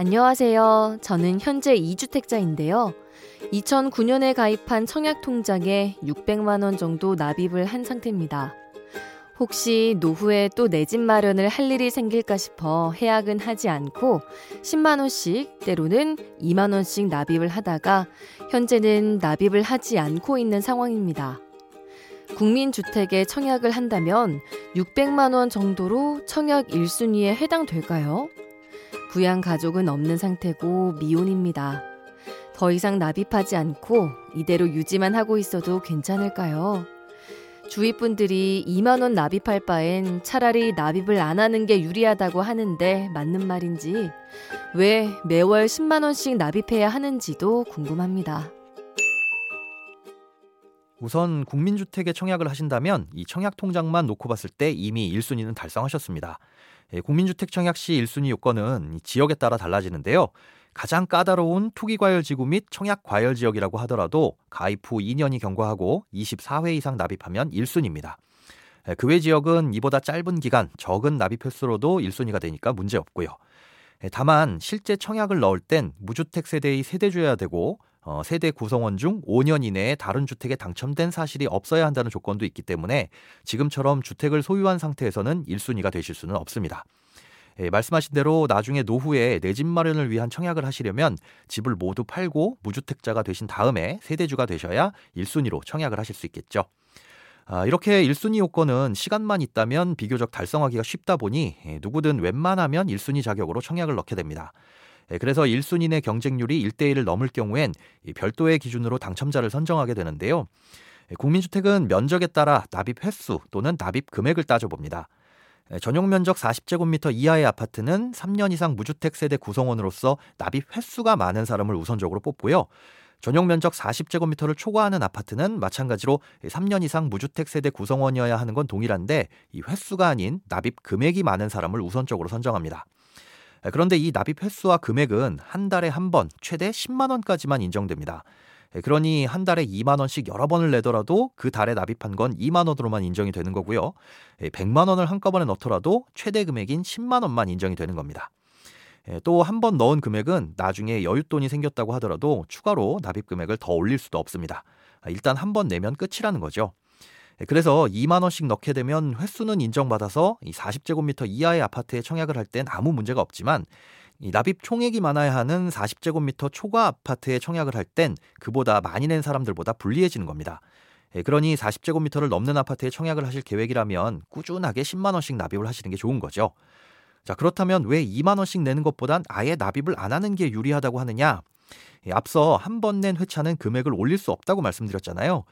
안녕하세요. 저는 현재 2주택자인데요. 2009년에 가입한 청약통장에 600만원 정도 납입을 한 상태입니다. 혹시 노후에 또 내 집 마련을 할 일이 생길까 싶어 해약은 하지 않고 10만원씩 때로는 2만원씩 납입을 하다가 현재는 납입을 하지 않고 있는 상황입니다. 국민주택에 청약을 한다면 600만원 정도로 청약 1순위에 해당될까요? 부양 가족은 없는 상태고 미혼입니다. 더 이상 납입하지 않고 이대로 유지만 하고 있어도 괜찮을까요? 주위 분들이 2만 원 납입할 바엔 차라리 납입을 안 하는 게 유리하다고 하는데 맞는 말인지 왜 매월 10만 원씩 납입해야 하는지도 궁금합니다. 우선 국민주택에 청약을 하신다면 이 청약 통장만 놓고 봤을 때 이미 1순위는 달성하셨습니다. 예, 국민주택 청약 시 1순위 요건은 지역에 따라 달라지는데요. 가장 까다로운 투기과열지구 및 청약과열 지역이라고 하더라도 가입 후 2년이 경과하고 24회 이상 납입하면 1순위입니다. 예, 그외 지역은 이보다 짧은 기간, 적은 납입 횟수로도 1순위가 되니까 문제 없고요. 예, 다만 실제 청약을 넣을 땐 무주택 세대의 세대주여야 되고 어, 세대 구성원 중 5년 이내에 다른 주택에 당첨된 사실이 없어야 한다는 조건도 있기 때문에 지금처럼 주택을 소유한 상태에서는 1순위가 되실 수는 없습니다. 예, 말씀하신 대로 나중에 노후에 내 집 마련을 위한 청약을 하시려면 집을 모두 팔고 무주택자가 되신 다음에 세대주가 되셔야 1순위로 청약을 하실 수 있겠죠. 아, 이렇게 1순위 요건은 시간만 있다면 비교적 달성하기가 쉽다 보니 예, 누구든 웬만하면 1순위 자격으로 청약을 넣게 됩니다. 예, 그래서 1순위 내 경쟁률이 1대1을 넘을 경우엔 별도의 기준으로 당첨자를 선정하게 되는데요. 예, 국민주택은 면적에 따라 납입 횟수 또는 납입 금액을 따져봅니다. 예, 전용 면적 40제곱미터 이하의 아파트는 3년 이상 무주택 세대 구성원으로서 납입 횟수가 많은 사람을 우선적으로 뽑고요. 전용 면적 40제곱미터를 초과하는 아파트는 마찬가지로 3년 이상 무주택 세대 구성원이어야 하는 건 동일한데 이 횟수가 아닌 납입 금액이 많은 사람을 우선적으로 선정합니다. 그런데 이 납입 횟수와 금액은 한 달에 한 번 최대 10만 원까지만 인정됩니다. 그러니 한 달에 2만 원씩 여러 번을 내더라도 그 달에 납입한 건 2만 원으로만 인정이 되는 거고요. 100만 원을 한꺼번에 넣더라도 최대 금액인 10만 원만 인정이 되는 겁니다. 또 한 번 넣은 금액은 나중에 여윳돈이 생겼다고 하더라도 추가로 납입 금액을 더 올릴 수도 없습니다. 일단 한 번 내면 끝이라는 거죠. 예, 그래서 2만 원씩 넣게 되면 횟수는 인정받아서 이 40제곱미터 이하의 아파트에 청약을 할 땐 아무 문제가 없지만 이 납입 총액이 많아야 하는 40제곱미터 초과 아파트에 청약을 할 땐 그보다 많이 낸 사람들보다 불리해지는 겁니다. 예, 그러니 40제곱미터를 넘는 아파트에 청약을 하실 계획이라면 꾸준하게 10만 원씩 납입을 하시는 게 좋은 거죠. 자, 그렇다면 왜 2만 원씩 내는 것보단 아예 납입을 안 하는 게 유리하다고 하느냐? 예, 앞서 한 번 낸 회차는 금액을 올릴 수 없다고 말씀드렸잖아요.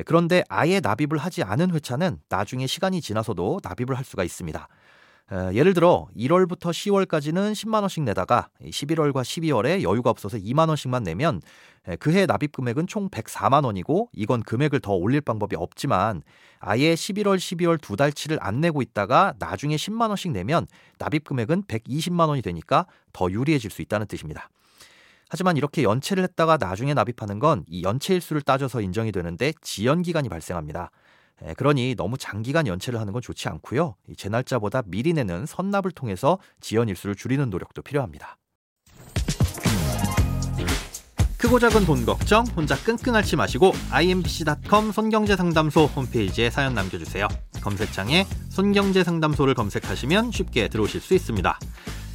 네, 그런데 아예 납입을 하지 않은 회차는 나중에 시간이 지나서도 납입을 할 수가 있습니다. 예를 들어 1월부터 10월까지는 10만 원씩 내다가 11월과 12월에 여유가 없어서 2만 원씩만 내면 그해 납입 금액은 총 104만 원이고 이건 금액을 더 올릴 방법이 없지만 아예 11월, 12월 두 달치를 안 내고 있다가 나중에 10만 원씩 내면 납입 금액은 120만 원이 되니까 더 유리해질 수 있다는 뜻입니다. 하지만 이렇게 연체를 했다가 나중에 납입하는 건 이 연체 일수를 따져서 인정이 되는데 지연 기간이 발생합니다. 예, 그러니 너무 장기간 연체를 하는 건 좋지 않고요. 제 날짜보다 미리 내는 선납을 통해서 지연 일수를 줄이는 노력도 필요합니다. 크고 작은 돈 걱정 혼자 끙끙 앓지 마시고 imbc.com 손경제 상담소 홈페이지에 사연 남겨주세요. 검색창에 손경제 상담소를 검색하시면 쉽게 들어오실 수 있습니다.